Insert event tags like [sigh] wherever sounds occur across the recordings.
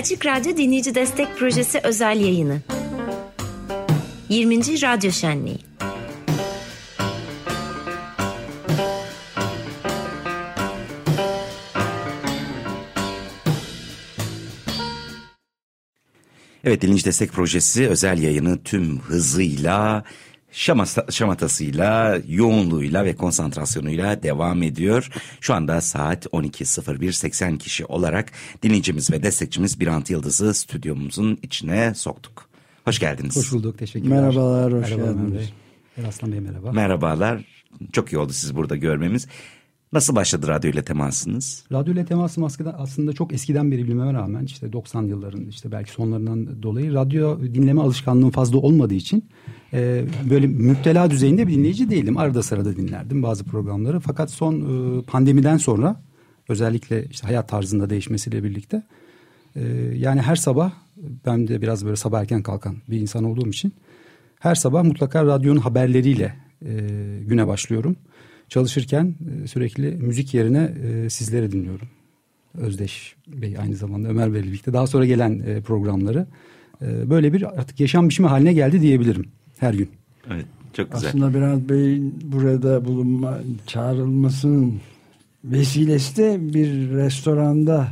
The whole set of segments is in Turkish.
Açık Radyo Dinleyici Destek Projesi özel yayını. 20. Radyo Şenliği. Evet Dinleyici Destek Projesi özel yayını tüm hızıyla şamata, şamatasıyla, yoğunluğuyla ve konsantrasyonuyla devam ediyor. Şu anda saat 12.01 80 kişi olarak dinleyicimiz ve destekçimiz Birant Yıldız'ı stüdyomuzun içine soktuk. Hoş geldiniz. Hoş bulduk, teşekkürler. Merhabalar, hoş merhaba geldiniz. Bey. Eraslan Bey merhaba. Merhabalar. Çok iyi oldu sizi burada görmemiz. Nasıl başladı radyo ile temasınız? Radyo ile temasım aslında, çok eskiden beri bilmeme rağmen işte 90 yılların işte belki sonlarından dolayı radyo dinleme alışkanlığım fazla olmadığı için e, böyle müptela düzeyinde bir dinleyici değildim. Arada sırada dinlerdim bazı programları. Fakat son e, pandemiden sonra özellikle işte hayat tarzında değişmesiyle birlikte e, yani her sabah ben de biraz böyle sabah erken kalkan bir insan olduğum için her sabah mutlaka radyonun haberleriyle e, güne başlıyorum. Çalışırken e, sürekli müzik yerine e, sizleri dinliyorum. Özdeş Bey aynı zamanda Ömer Bey'le birlikte daha sonra gelen e, programları. Böyle bir artık yaşam biçimi haline geldi diyebilirim her gün. Evet çok güzel. Aslında Bülent Bey'in burada bulunma çağrılmasının vesilesi de bir restoranda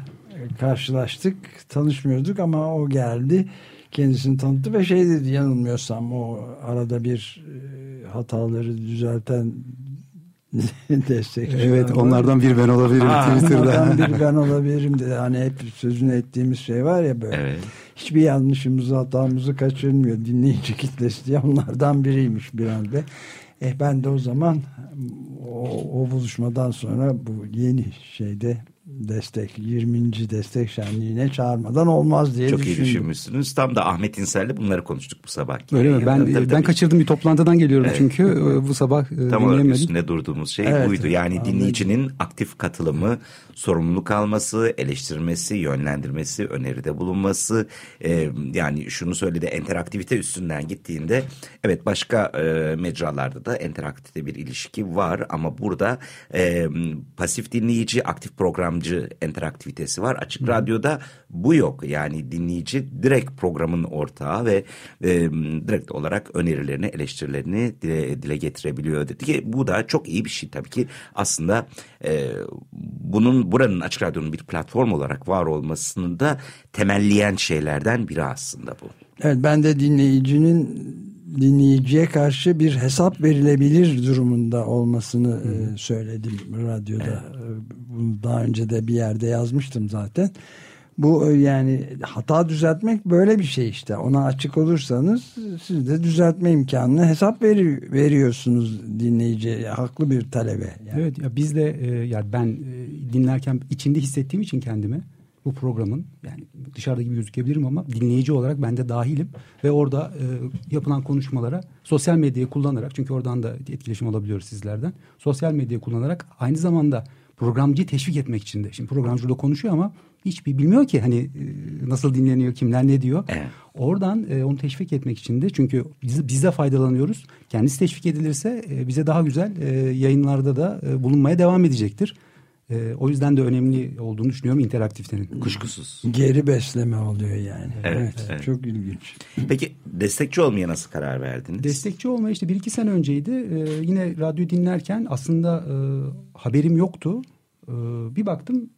karşılaştık. Tanışmıyorduk ama o geldi. Kendisini tanıttı ve şey dedi yanılmıyorsam o arada bir hataları düzelten [laughs] destekçiler Evet var. onlardan bir ben olabilirim Aa, Twitter'da. Onlardan biri [laughs] ben olabilirim dedi. Hani hep sözünü ettiğimiz şey var ya böyle. Evet. Hiçbir yanlışımızı hatamızı kaçırmıyor dinleyici kitlesi diye onlardan biriymiş bir anda. Eh ben de o zaman o, o buluşmadan sonra bu yeni şeyde destek 20. destek şenliğine çağırmadan olmaz diye Çok iyi düşündüm. düşünmüşsünüz. Tam da Ahmet İnsel'le bunları konuştuk bu sabah. Öyle mi? Ben Tabii, ben tabii. kaçırdım bir toplantıdan geliyorum Evet. çünkü e, bu sabah e, Tam olarak üstünde durduğumuz şey Evet, buydu. Yani anladım. dinleyicinin aktif katılımı, sorumluluk alması, eleştirmesi, yönlendirmesi, öneride bulunması. e, yani şunu söyledi interaktivite üstünden gittiğinde evet başka e, mecralarda da interaktivite bir ilişki var ama burada e, pasif dinleyici, aktif programcı interaktivitesi var. Açık radyoda bu yok. Yani dinleyici direkt programın ortağı ve e, direkt olarak önerilerini, eleştirilerini dile, dile getirebiliyor dedi ki bu da çok iyi bir şey tabii ki aslında e, bunun buranın açık radyonun bir platform olarak var olmasını da temelleyen şeylerden biri aslında bu. Evet ben de dinleyicinin dinleyiciye karşı bir hesap verilebilir durumunda olmasını e, söyledim radyoda. E, Daha önce de bir yerde yazmıştım zaten. Bu e, yani hata düzeltmek böyle bir şey işte. Ona açık olursanız siz de düzeltme imkanını hesap veri, veriyorsunuz dinleyiciye. Haklı bir talebe. Yani. Evet ya biz de e, yani ben e, dinlerken içinde hissettiğim için kendimi bu programın yani dışarıda gibi gözükebilirim ama dinleyici olarak ben de dahilim ve orada e, yapılan konuşmalara sosyal medyayı kullanarak çünkü oradan da etkileşim alabiliyoruz sizlerden. Sosyal medyayı kullanarak aynı zamanda programcıyı teşvik etmek için de. Şimdi programcı burada konuşuyor ama hiçbir bilmiyor ki hani e, nasıl dinleniyor, kimler ne diyor. Evet. Oradan e, onu teşvik etmek için de çünkü biz, biz de faydalanıyoruz. Kendisi teşvik edilirse e, bize daha güzel e, yayınlarda da e, bulunmaya devam edecektir. E, o yüzden de önemli olduğunu düşünüyorum interaktiftenin. Kuşkusuz. Geri besleme oluyor yani. Evet, evet. Çok ilginç. Peki destekçi olmaya nasıl karar verdiniz? Destekçi olmaya işte bir iki sene önceydi. E, yine radyo dinlerken aslında e, haberim yoktu. E, bir baktım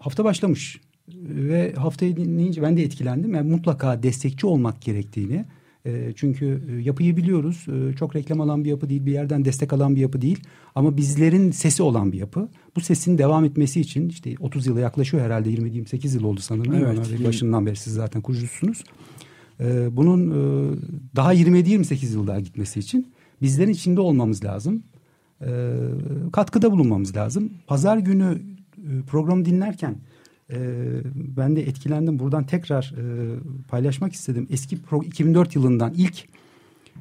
hafta başlamış. Ve haftayı dinleyince ben de etkilendim. Yani mutlaka destekçi olmak gerektiğini. E, çünkü e, yapıyı biliyoruz. E, çok reklam alan bir yapı değil. Bir yerden destek alan bir yapı değil. Ama bizlerin sesi olan bir yapı. Bu sesin devam etmesi için işte 30 yıla yaklaşıyor herhalde. 20-28 yıl oldu sanırım. Evet. Bey? Başından beri siz zaten kurucusunuz. E, bunun e, daha 27-28 yıl daha gitmesi için bizlerin içinde olmamız lazım. E, katkıda bulunmamız lazım. Pazar günü e, programı dinlerken e, ben de etkilendim. Buradan tekrar e, paylaşmak istedim. Eski pro, 2004 yılından ilk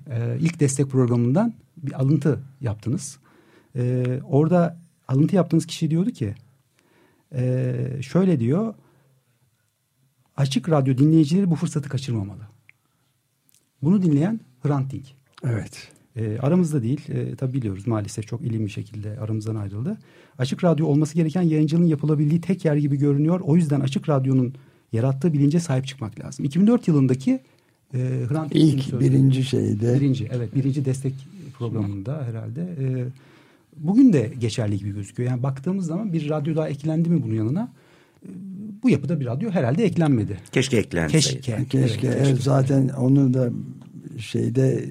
e, ilk destek programından bir alıntı yaptınız. E, orada alıntı yaptığınız kişi diyordu ki e, şöyle diyor açık radyo dinleyicileri bu fırsatı kaçırmamalı. Bunu dinleyen Hrant Dink. Evet. E, aramızda değil. E, tabi biliyoruz maalesef çok ilim bir şekilde aramızdan ayrıldı. Açık radyo olması gereken yayıncılığın yapılabildiği tek yer gibi görünüyor. O yüzden açık radyonun yarattığı bilince sahip çıkmak lazım. 2004 yılındaki e, Hrant İlk birinci şeyde. Birinci evet birinci destek programında herhalde. E, bugün de geçerli gibi gözüküyor. Yani baktığımız zaman bir radyo daha eklendi mi bunun yanına? E, bu yapıda bir radyo herhalde eklenmedi. Keşke eklenseydi. Keşke. Keşke. Evet, Evet, zaten onu da şeyde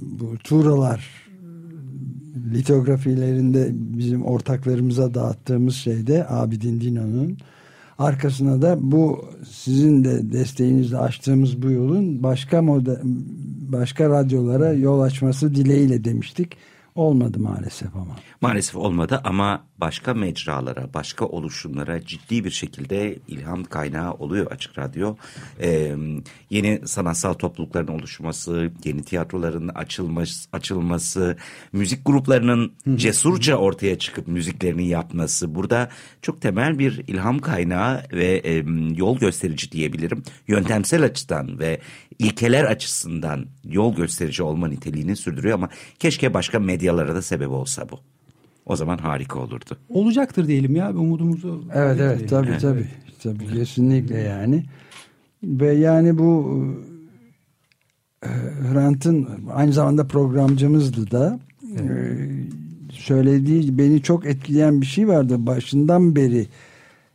bu tuğralar litografilerinde bizim ortaklarımıza dağıttığımız şeyde Abidin Dino'nun arkasına da bu sizin de desteğinizle açtığımız bu yolun başka moda, başka radyolara yol açması dileğiyle demiştik. Olmadı maalesef ama. Maalesef olmadı ama başka mecralara, başka oluşumlara ciddi bir şekilde ilham kaynağı oluyor Açık Radyo. Ee, yeni sanatsal toplulukların oluşması, yeni tiyatroların açılması, açılması, müzik gruplarının cesurca ortaya çıkıp müziklerini yapması. Burada çok temel bir ilham kaynağı ve e, yol gösterici diyebilirim. Yöntemsel açıdan ve ilkeler açısından yol gösterici olma niteliğini sürdürüyor ama keşke başka medyalara da sebep olsa bu. O zaman harika olurdu. Olacaktır diyelim ya umudumuzu. Evet evet tabii Evet. tabii. Tabii kesinlikle yani. Ve yani bu e, Hrant'ın aynı zamanda programcımızdı da e, söylediği beni çok etkileyen bir şey vardı. Başından beri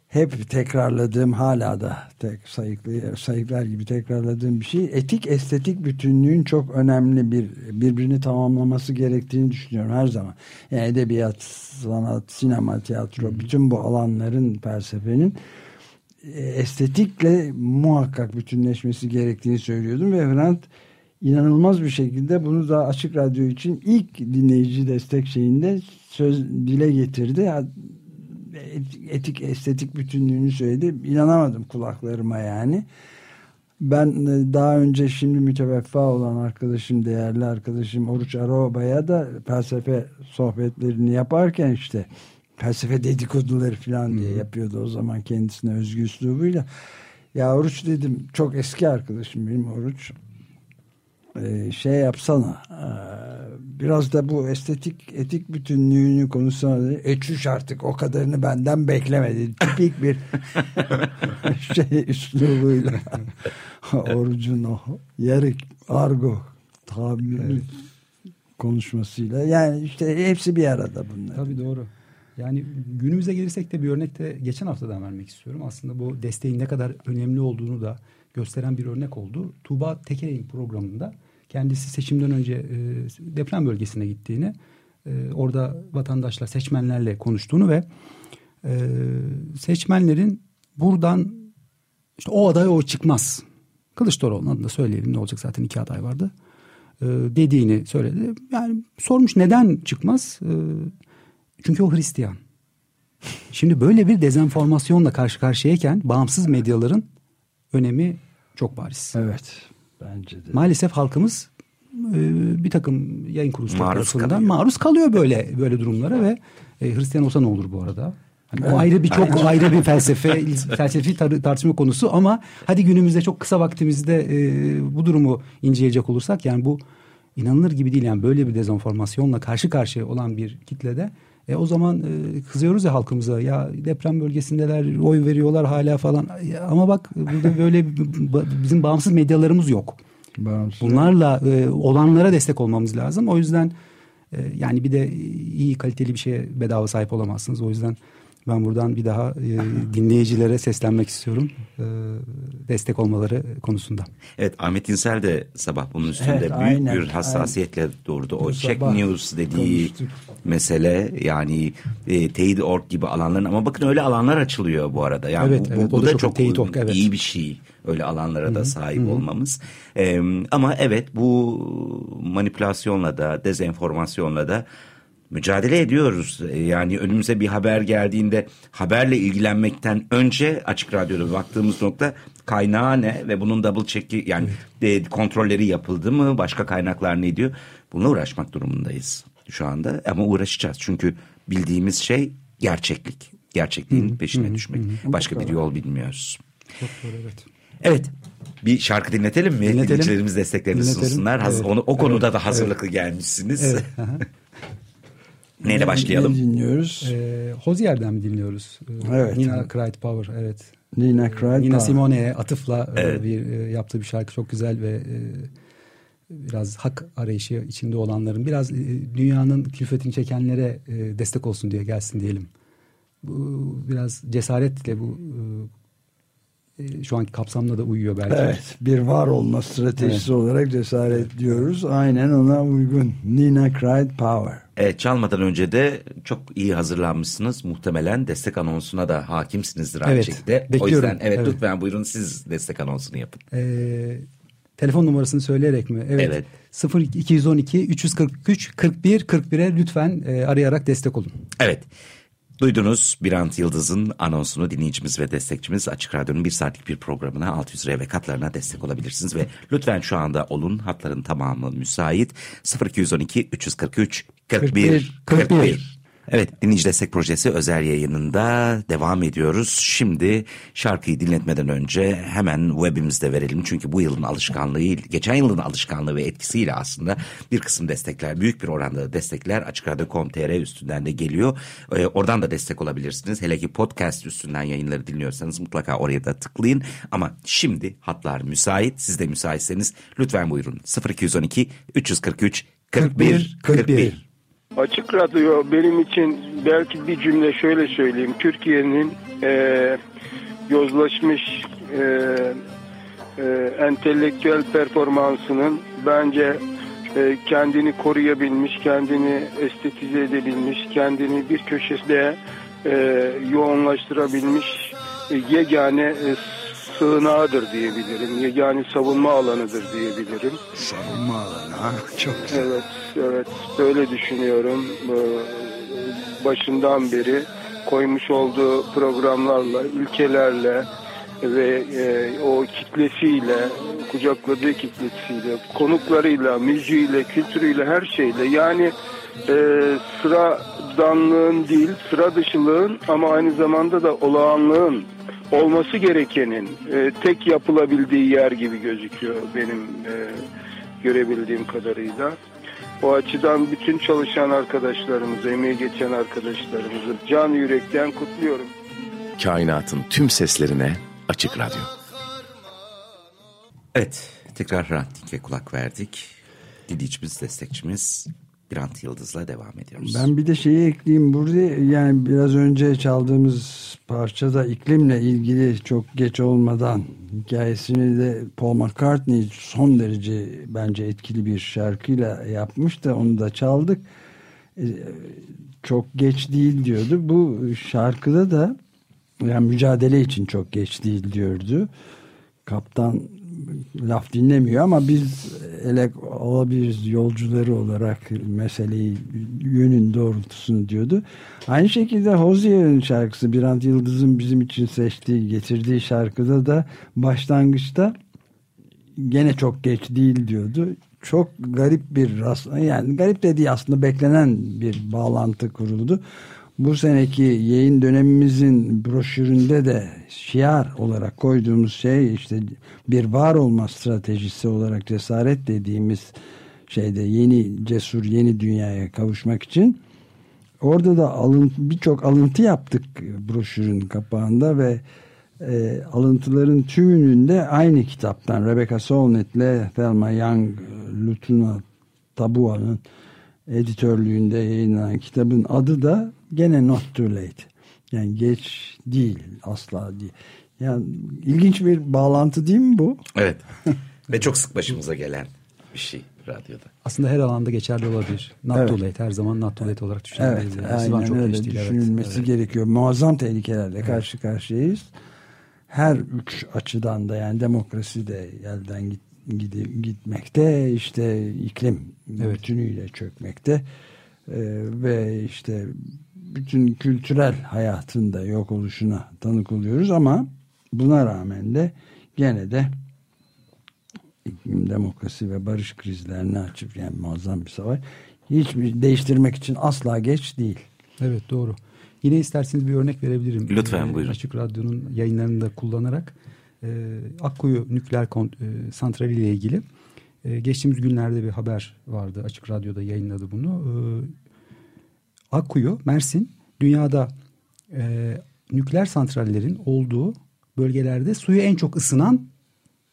hep tekrarladığım hala da tek sayıklı, sayıklar gibi tekrarladığım bir şey etik estetik bütünlüğün çok önemli bir birbirini tamamlaması gerektiğini düşünüyorum her zaman. Yani edebiyat, sanat, sinema, tiyatro bütün bu alanların felsefenin e, estetikle muhakkak bütünleşmesi gerektiğini söylüyordum ve Hrant inanılmaz bir şekilde bunu da Açık Radyo için ilk dinleyici destek şeyinde söz dile getirdi. Etik estetik bütünlüğünü söyledi. İnanamadım kulaklarıma yani. Ben e, daha önce şimdi müteveffa olan arkadaşım, değerli arkadaşım Oruç Aroba'ya da felsefe sohbetlerini yaparken işte felsefe dedikoduları falan diye yapıyordu o zaman kendisine özgü üslubuyla. Ya Oruç dedim çok eski arkadaşım benim Oruç. Ee, şey yapsana ee, biraz da bu estetik etik bütünlüğünü konusuna dedi. Eçüş artık o kadarını benden beklemedi. Tipik bir [laughs] [laughs] şey üslubuyla [laughs] Orucun o yarı argo tabiri konuşmasıyla yani işte hepsi bir arada bunlar. Tabii doğru. Yani günümüze gelirsek de bir örnek de geçen haftadan vermek istiyorum. Aslında bu desteğin ne kadar önemli olduğunu da gösteren bir örnek oldu. Tuğba Teker'in programında kendisi seçimden önce e, deprem bölgesine gittiğini, e, orada vatandaşlar, seçmenlerle konuştuğunu ve e, seçmenlerin buradan işte o aday o çıkmaz. Kılıçdaroğlu'nun adını da söyleyelim ne olacak zaten iki aday vardı. E, dediğini söyledi. Yani sormuş neden çıkmaz? E, çünkü o Hristiyan. Şimdi böyle bir dezenformasyonla karşı karşıyayken bağımsız medyaların önemi çok bariz. Evet. Bence de. Maalesef halkımız e, bir takım yayın kuruluşları Maruz tarafından kalıyor. maruz kalıyor böyle böyle durumlara ve e, Hristiyan olsa ne olur bu arada? Hani o ayrı bir çok ayrı bir felsefe [laughs] felsefi tar- tartışma konusu ama hadi günümüzde çok kısa vaktimizde e, bu durumu inceleyecek olursak yani bu inanılır gibi değil yani böyle bir dezenformasyonla karşı karşıya olan bir kitlede e, o zaman e, kızıyoruz ya halkımıza ya deprem bölgesindeler oy veriyorlar hala falan Ya ama bak burada böyle [laughs] bizim bağımsız medyalarımız yok. Bağımsız. Bunlarla e, olanlara destek olmamız lazım. O yüzden e, yani bir de iyi kaliteli bir şeye bedava sahip olamazsınız. O yüzden ben buradan bir daha e, dinleyicilere seslenmek istiyorum. E, destek olmaları konusunda. Evet Ahmet İnsel de sabah bunun üstünde Evet, büyük aynen, bir hassasiyetle durdu. O Bu check news dediği konuştuk. mesele yani e, teyit org gibi alanların ama bakın öyle alanlar açılıyor bu arada. Yani Evet, bu, evet, bu, da da çok çok org, evet. iyi bir şey. Öyle alanlara da sahip olmamız. E, ama evet bu manipülasyonla da dezenformasyonla da mücadele ediyoruz. E, Yani önümüze bir haber geldiğinde haberle ilgilenmekten önce açık radyoda baktığımız nokta kaynağı ne ve bunun double check'i yani e, kontrolleri yapıldı mı başka kaynaklar ne diyor bununla uğraşmak durumundayız şu anda ama uğraşacağız çünkü bildiğimiz şey gerçeklik gerçekliğin peşine düşmek başka bir yol bilmiyoruz. Çok doğru evet. Evet. Bir şarkı dinletelim mi? Dinletelim. Dinleyicilerimiz desteklerini Dinletelim. sunsunlar. Evet. onu, o konuda Evet. da hazırlıklı gelmişsiniz. Evet. [laughs] Neyle Ne- başlayalım? Ne dinliyoruz? E, Hozier'den mi dinliyoruz? E, Evet. Nina Cried Power evet. Nina Cried Nina Power. Simone'ye atıfla e, Evet. bir e, yaptığı bir şarkı çok güzel ve e, biraz hak arayışı içinde olanların biraz dünyanın külfetini çekenlere destek olsun diye gelsin diyelim. Bu biraz cesaretle bu şu anki kapsamda da uyuyor belki. Evet, bir var olma stratejisi olarak cesaret diyoruz. Aynen ona uygun. Nina Cried Power. Evet, çalmadan önce de çok iyi hazırlanmışsınız. Muhtemelen destek anonsuna da hakimsinizdir aynı Evet, şekilde. O bekliyorum. yüzden evet, Evet. lütfen buyurun siz destek anonsunu yapın. E, telefon numarasını söyleyerek mi? Evet. Evet. 0212 343 41 41'e lütfen e, arayarak destek olun. Evet. Duydunuz Birant Yıldız'ın anonsunu dinleyicimiz ve destekçimiz Açık Radyo'nun bir saatlik bir programına 600 liraya ve katlarına destek olabilirsiniz. Ve lütfen şu anda olun hatların tamamı müsait 0212 343 41 41. Evet dinleyici destek projesi özel yayınında devam ediyoruz. Şimdi şarkıyı dinletmeden önce hemen webimizde verelim. Çünkü bu yılın alışkanlığı, geçen yılın alışkanlığı ve etkisiyle aslında bir kısım destekler, büyük bir oranda destekler açıkradyo.com.tr üstünden de geliyor. Ee, oradan da destek olabilirsiniz. Hele ki podcast üstünden yayınları dinliyorsanız mutlaka oraya da tıklayın. Ama şimdi hatlar müsait. Siz de müsaitseniz lütfen buyurun. 0212 343 41 41. Açık Radyo benim için belki bir cümle şöyle söyleyeyim. Türkiye'nin e, yozlaşmış e, e, entelektüel performansının bence e, kendini koruyabilmiş, kendini estetize edebilmiş, kendini bir köşede e, yoğunlaştırabilmiş e, yegane e, sığınağıdır diyebilirim. Yegane savunma alanıdır diyebilirim. Savunma alanı. ha, Çok güzel. Evet, evet. Böyle düşünüyorum. Ee, Başından beri koymuş olduğu programlarla, ülkelerle ve e, o kitlesiyle, kucakladığı kitlesiyle, konuklarıyla, müziğiyle, kültürüyle, her şeyle yani e, sıradanlığın değil, sıra dışılığın ama aynı zamanda da olağanlığın olması gerekenin e, tek yapılabildiği yer gibi gözüküyor benim e, görebildiğim kadarıyla. O açıdan bütün çalışan arkadaşlarımızı, emeği geçen arkadaşlarımızı can yürekten kutluyorum. Kainatın tüm seslerine Açık Radyo. Evet, tekrar Hrant kulak verdik. Dinleyicimiz, destekçimiz Birant Yıldız'la devam ediyoruz. Ben bir de şeyi ekleyeyim burada yani biraz önce çaldığımız parçada iklimle ilgili çok geç olmadan hikayesini de Paul McCartney son derece bence etkili bir şarkıyla yapmış da onu da çaldık. Ee, Çok geç değil diyordu. Bu şarkıda da yani mücadele için çok geç değil diyordu. Kaptan laf dinlemiyor ama biz ele alabiliriz yolcuları olarak meseleyi yönün doğrultusunu diyordu. Aynı şekilde Hozier'in şarkısı Birant Yıldız'ın bizim için seçtiği getirdiği şarkıda da başlangıçta gene çok geç değil diyordu. Çok garip bir rast yani garip dediği aslında beklenen bir bağlantı kuruldu. Bu seneki yayın dönemimizin broşüründe de şiar olarak koyduğumuz şey işte bir var olma stratejisi olarak cesaret dediğimiz şeyde yeni cesur yeni dünyaya kavuşmak için orada da alın, birçok alıntı yaptık broşürün kapağında ve e, alıntıların tümünün de aynı kitaptan Rebecca Solnit ile Thelma Young Lutuna Tabua'nın editörlüğünde yayınlanan kitabın adı da gene Not Too Late. Yani geç değil asla değil. Yani ilginç bir bağlantı değil mi bu? Evet. Ve çok sık başımıza gelen bir şey radyoda. Aslında her alanda geçerli olabilir. Not Evet. too late her zaman not too late olarak Evet. Yani. Aslında aynen çok öyle değil, evet. düşünülmesi Evet. gerekiyor. Muazzam tehlikelerle karşı karşıyayız. Her üç açıdan da yani demokrasi de elden git, gitmekte, işte iklim Evet. bütünüyle çökmekte Ee, ve işte bütün kültürel hayatın da yok oluşuna tanık oluyoruz ama buna rağmen de gene de iklim, demokrasi ve barış krizlerini açıp yani muazzam bir savaş hiçbir değiştirmek için asla geç değil. Evet doğru. Yine isterseniz bir örnek verebilirim. Lütfen, Ee, buyurun. Açık Radyo'nun yayınlarını da kullanarak e, Akkuyu nükleer e, santrali ile ilgili e, geçtiğimiz günlerde bir haber vardı. Açık Radyo'da yayınladı bunu. E, Akkuyu, Mersin dünyada e, nükleer santrallerin olduğu bölgelerde suyu en çok ısınan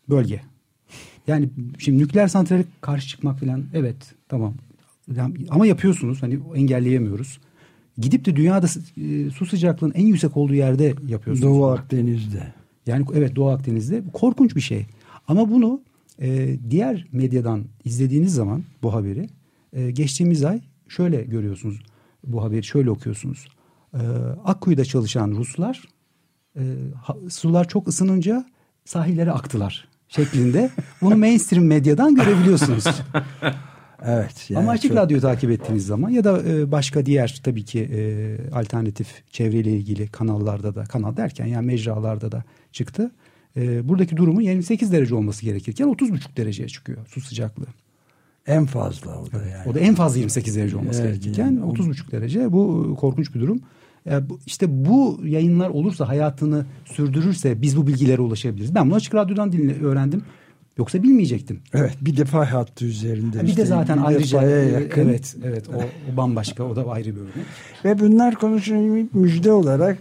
bölge. Yani şimdi nükleer santrale karşı çıkmak falan evet tamam. Ama yapıyorsunuz hani engelleyemiyoruz. Gidip de dünyada e, su sıcaklığının en yüksek olduğu yerde yapıyorsunuz. Doğu Akdeniz'de. Yani evet Doğu Akdeniz'de korkunç bir şey. Ama bunu e, diğer medyadan izlediğiniz zaman bu haberi e, geçtiğimiz ay şöyle görüyorsunuz bu haberi şöyle okuyorsunuz. E, Akkuyu'da çalışan Ruslar e, ha, sular çok ısınınca sahillere aktılar şeklinde. [laughs] Bunu mainstream medyadan görebiliyorsunuz. [laughs] evet. Yani Ama Açık çok... Radyo takip ettiğiniz zaman ya da e, başka diğer tabii ki e, alternatif çevreyle ilgili kanallarda da kanal derken yani mecralarda da çıktı. E, buradaki durumun 28 derece olması gerekirken 30,5 dereceye çıkıyor su sıcaklığı. En fazla o da yani. O da en fazla 28 derece olması evet, gerekirken yani. 30,5 derece. Bu korkunç bir durum. İşte bu yayınlar olursa hayatını sürdürürse biz bu bilgilere ulaşabiliriz. Ben bunu açık radyodan dinle, öğrendim. Yoksa bilmeyecektim. Evet bir defa hattı üzerinde. Bir işte, de zaten bir ayrıca yakın. evet evet o, o bambaşka o da ayrı bir örnek. Ve bunlar konuşulmuş müjde olarak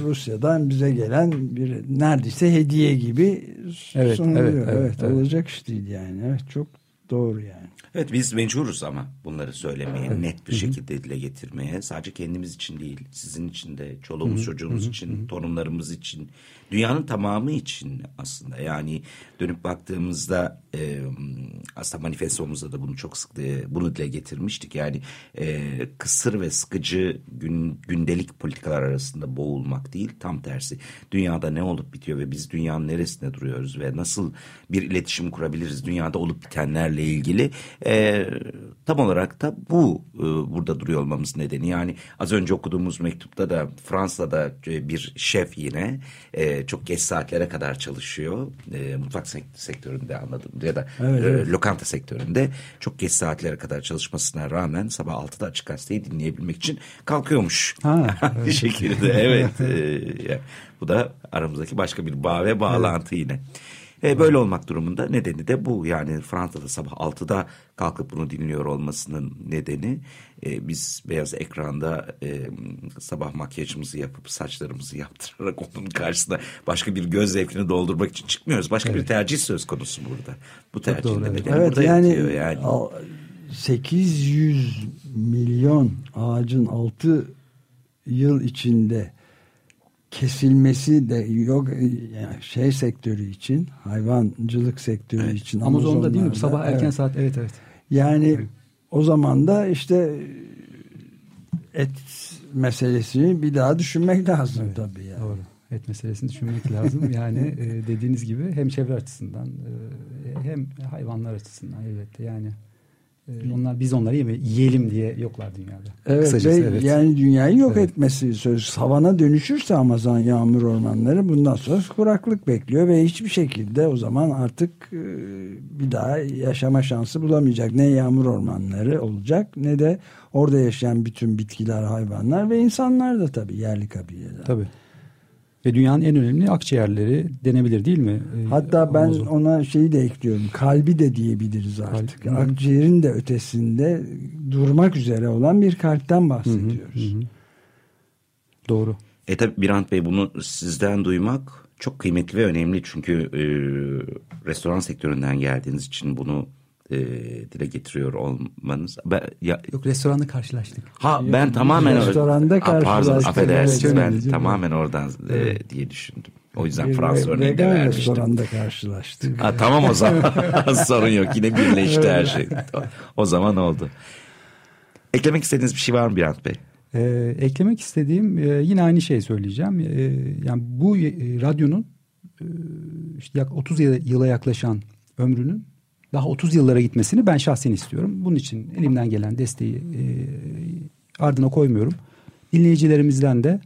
Rusya'dan bize gelen bir neredeyse hediye gibi evet, sunuluyor. Evet, evet, evet, evet. olacak iş değil yani. Evet çok doğru yani. Evet biz mecburuz ama bunları söylemeye, evet. net bir şekilde dile getirmeye. Sadece kendimiz için değil, sizin için de, çoluğumuz çocuğumuz için, torunlarımız için, dünyanın tamamı için aslında. Yani dönüp baktığımızda e, aslında manifestomuzda da bunu çok sık bunu dile getirmiştik. Yani e, kısır ve sıkıcı gün, gündelik politikalar arasında boğulmak değil, tam tersi. Dünyada ne olup bitiyor ve biz dünyanın neresinde duruyoruz ve nasıl bir iletişim kurabiliriz dünyada olup bitenlerle ilgili e, tam olarak da bu e, burada duruyor olmamız nedeni. Yani az önce okuduğumuz mektupta da Fransa'da bir şef yine e, çok geç saatlere kadar çalışıyor. E, mutfak sektöründe anladım ya da evet, e, evet. lokanta sektöründe çok geç saatlere kadar çalışmasına rağmen sabah 6'da açık gazeteyi dinleyebilmek için kalkıyormuş. Ha, [laughs] evet. bir şekilde evet. [laughs] e, bu da aramızdaki başka bir bağ ve bağlantı evet. yine. E, böyle olmak durumunda nedeni de bu. Yani Fransa'da sabah 6'da kalkıp bunu dinliyor olmasının nedeni e, biz beyaz ekranda e, sabah makyajımızı yapıp saçlarımızı yaptırarak onun karşısında başka bir göz zevkini doldurmak için çıkmıyoruz. Başka evet. bir tercih söz konusu burada. Bu tercih nedeni evet, burada yani, yatıyor yani. 800 milyon ağacın 6 yıl içinde kesilmesi de yok yani şey sektörü için hayvancılık sektörü evet. için Amazon'da değil mi sabah erken evet. saat evet evet yani evet. o zaman da işte et meselesini bir daha düşünmek lazım evet, tabii yani. Doğru. Et meselesini düşünmek lazım. [laughs] Yani e, dediğiniz gibi hem çevre açısından e, hem hayvanlar açısından elbette yani. Ee, onlar biz onları yeme, yiyelim diye yoklar dünyada. Evet, Kısacası, ve evet. yani dünyayı yok evet. etmesi söz. Savana dönüşürse Amazon yağmur ormanları bundan sonra kuraklık bekliyor ve hiçbir şekilde o zaman artık e, bir daha yaşama şansı bulamayacak. Ne yağmur ormanları olacak ne de orada yaşayan bütün bitkiler, hayvanlar ve insanlar da tabii yerli kabileler. Tabii. Ve dünyanın en önemli akciğerleri denebilir değil mi? Ee, Hatta ben Amazon. ona şeyi de ekliyorum. Kalbi de diyebiliriz artık. Kalp, Akciğerin de ötesinde durmak üzere olan bir kalpten bahsediyoruz. Hı hı, hı. Doğru. E tabi Birant Bey bunu sizden duymak çok kıymetli ve önemli. Çünkü e, restoran sektöründen geldiğiniz için bunu e, dile getiriyor olmanız. Ben, ya, Yok restoranda karşılaştık. Ha ben Yok, tamamen restoranda karşılaştık. Pardon affedersiniz ben tamamen oradan e, diye düşündüm. O yüzden bir Fransız örneği de vermiştim. restoranda karşılaştık. Ha, tamam o [laughs] zaman [laughs] sorun yok yine birleşti her şey. O zaman oldu. Eklemek istediğiniz bir şey var mı Birant Bey? Ee, eklemek istediğim e, yine aynı şeyi söyleyeceğim. E, yani bu e, radyonun e, işte 30 yıla yaklaşan ömrünün daha 30 yıllara gitmesini ben şahsen istiyorum. Bunun için elimden gelen desteği e, ardına koymuyorum. Dinleyicilerimizden de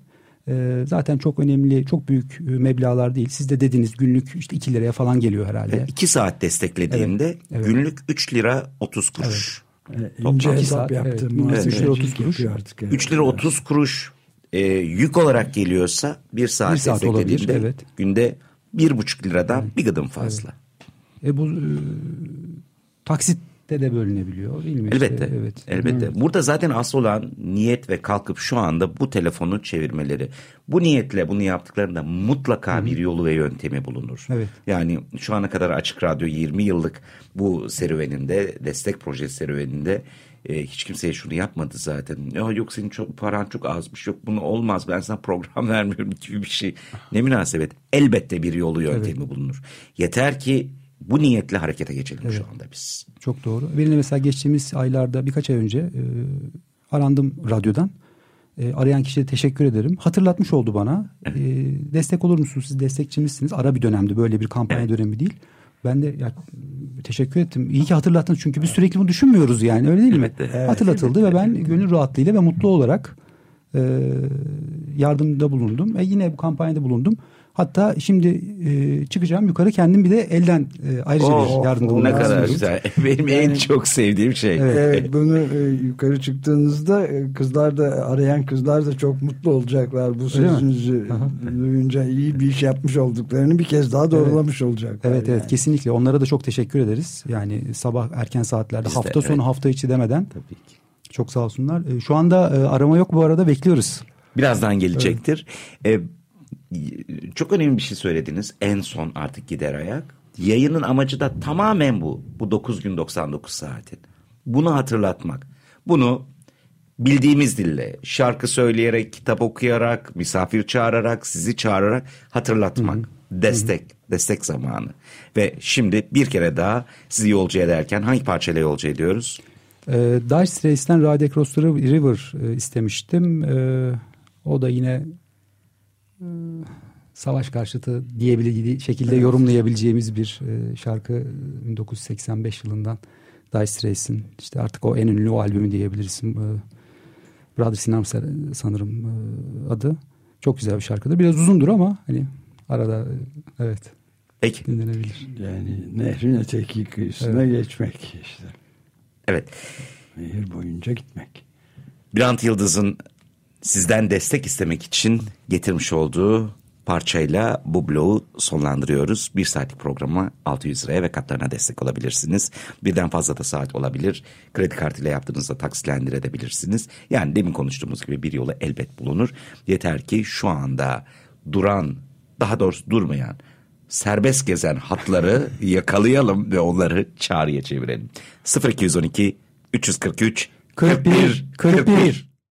e, zaten çok önemli, çok büyük e, meblalar değil. Siz de dediniz günlük işte 2 liraya falan geliyor herhalde. 2 saat desteklediğinde evet, evet. günlük 3 lira 30 kuruş. Evet. Toplam hesap saat, yaptım. Evet. 3 lira 30 kuruş. Artık, evet. 3 lira 30 kuruş e, yük olarak geliyorsa 1 saat, bir saat desteklediğinde olabilir, evet. günde 1,5 liradan evet. bir gıdım fazla. Evet. E bu e, taksit de bölünebiliyor değil mi? Elbette. İşte, evet. Elbette. Evet. Burada zaten asıl olan niyet ve kalkıp şu anda bu telefonu çevirmeleri. Bu niyetle bunu yaptıklarında mutlaka bir yolu ve yöntemi bulunur. Evet. Yani şu ana kadar Açık Radyo 20 yıllık bu serüveninde, destek projesi serüveninde e, hiç kimseye şunu yapmadı zaten. Ya yok senin çok paran çok azmış. Yok bunu olmaz. Ben sana program [laughs] vermiyorum gibi bir şey. Ne münasebet. Elbette bir yolu yöntemi bulunur. Yeter ki bu niyetle harekete geçelim şu anda biz. Çok doğru. Benim de mesela geçtiğimiz aylarda birkaç ay önce e, arandım radyodan. E, arayan kişiye teşekkür ederim. Hatırlatmış oldu bana. E, destek olur musunuz? Siz destekçimizsiniz. Ara bir dönemdi. Böyle bir kampanya dönemi değil. Ben de ya, teşekkür ettim. İyi ki hatırlattınız. Çünkü biz sürekli bunu düşünmüyoruz yani. Öyle değil mi? Elbette. Hatırlatıldı ve ben gönül rahatlığıyla ve mutlu olarak e, yardımda bulundum. E, yine bu kampanyada bulundum. Hatta şimdi e, çıkacağım yukarı kendim bir de elden e, ayrıca Oh, bir yardımda ne bulunmak kadar istiyorum. güzel. [laughs] Benim en çok sevdiğim şey. Evet bunu e, yukarı çıktığınızda e, kızlar da arayan kızlar da çok mutlu olacaklar bu sözünüzü duyunca iyi bir iş yapmış olduklarını bir kez daha doğrulamış olacaklar. Evet evet yani. kesinlikle onlara da çok teşekkür ederiz. Yani sabah erken saatlerde Biz de, hafta sonu evet. hafta içi demeden Tabii ki. çok sağ olsunlar. E, Şu anda e, arama yok bu arada bekliyoruz. Birazdan gelecektir. Ee, çok önemli bir şey söylediniz. En son artık gider ayak. Yayının amacı da tamamen bu. Bu 9 gün 99 saatin. Bunu hatırlatmak. Bunu bildiğimiz dille şarkı söyleyerek, kitap okuyarak, misafir çağırarak, sizi çağırarak hatırlatmak. Destek, destek zamanı. Ve şimdi bir kere daha sizi yolcu ederken hangi parçayla yolcu ediyoruz? E, Dire Straits'ten Ride Across the River e, istemiştim. E, o da yine e, savaş karşıtı diyebildiği şekilde yorumlayabileceğimiz bir e, şarkı 1985 yılından Dire Straits'in işte artık o en ünlü o albümü diyebiliriz. E, Brothers in Arms sanırım e, adı. Çok güzel bir şarkıdır. Biraz uzundur ama hani arada e, evet Peki. dinlenebilir. Yani nehrin öteki kıyısına geçmek işte. Evet. Nehir boyunca gitmek. Bülent Yıldız'ın sizden destek istemek için getirmiş olduğu parçayla bu bloğu sonlandırıyoruz. Bir saatlik programa 600 liraya ve katlarına destek olabilirsiniz. Birden fazla da saat olabilir. Kredi kartıyla yaptığınızda taksitlendirebilirsiniz. Yani demin konuştuğumuz gibi bir yolu elbet bulunur. Yeter ki şu anda duran, daha doğrusu durmayan, serbest gezen hatları [laughs] yakalayalım ve onları çağrıya çevirelim. 0212 343 41 41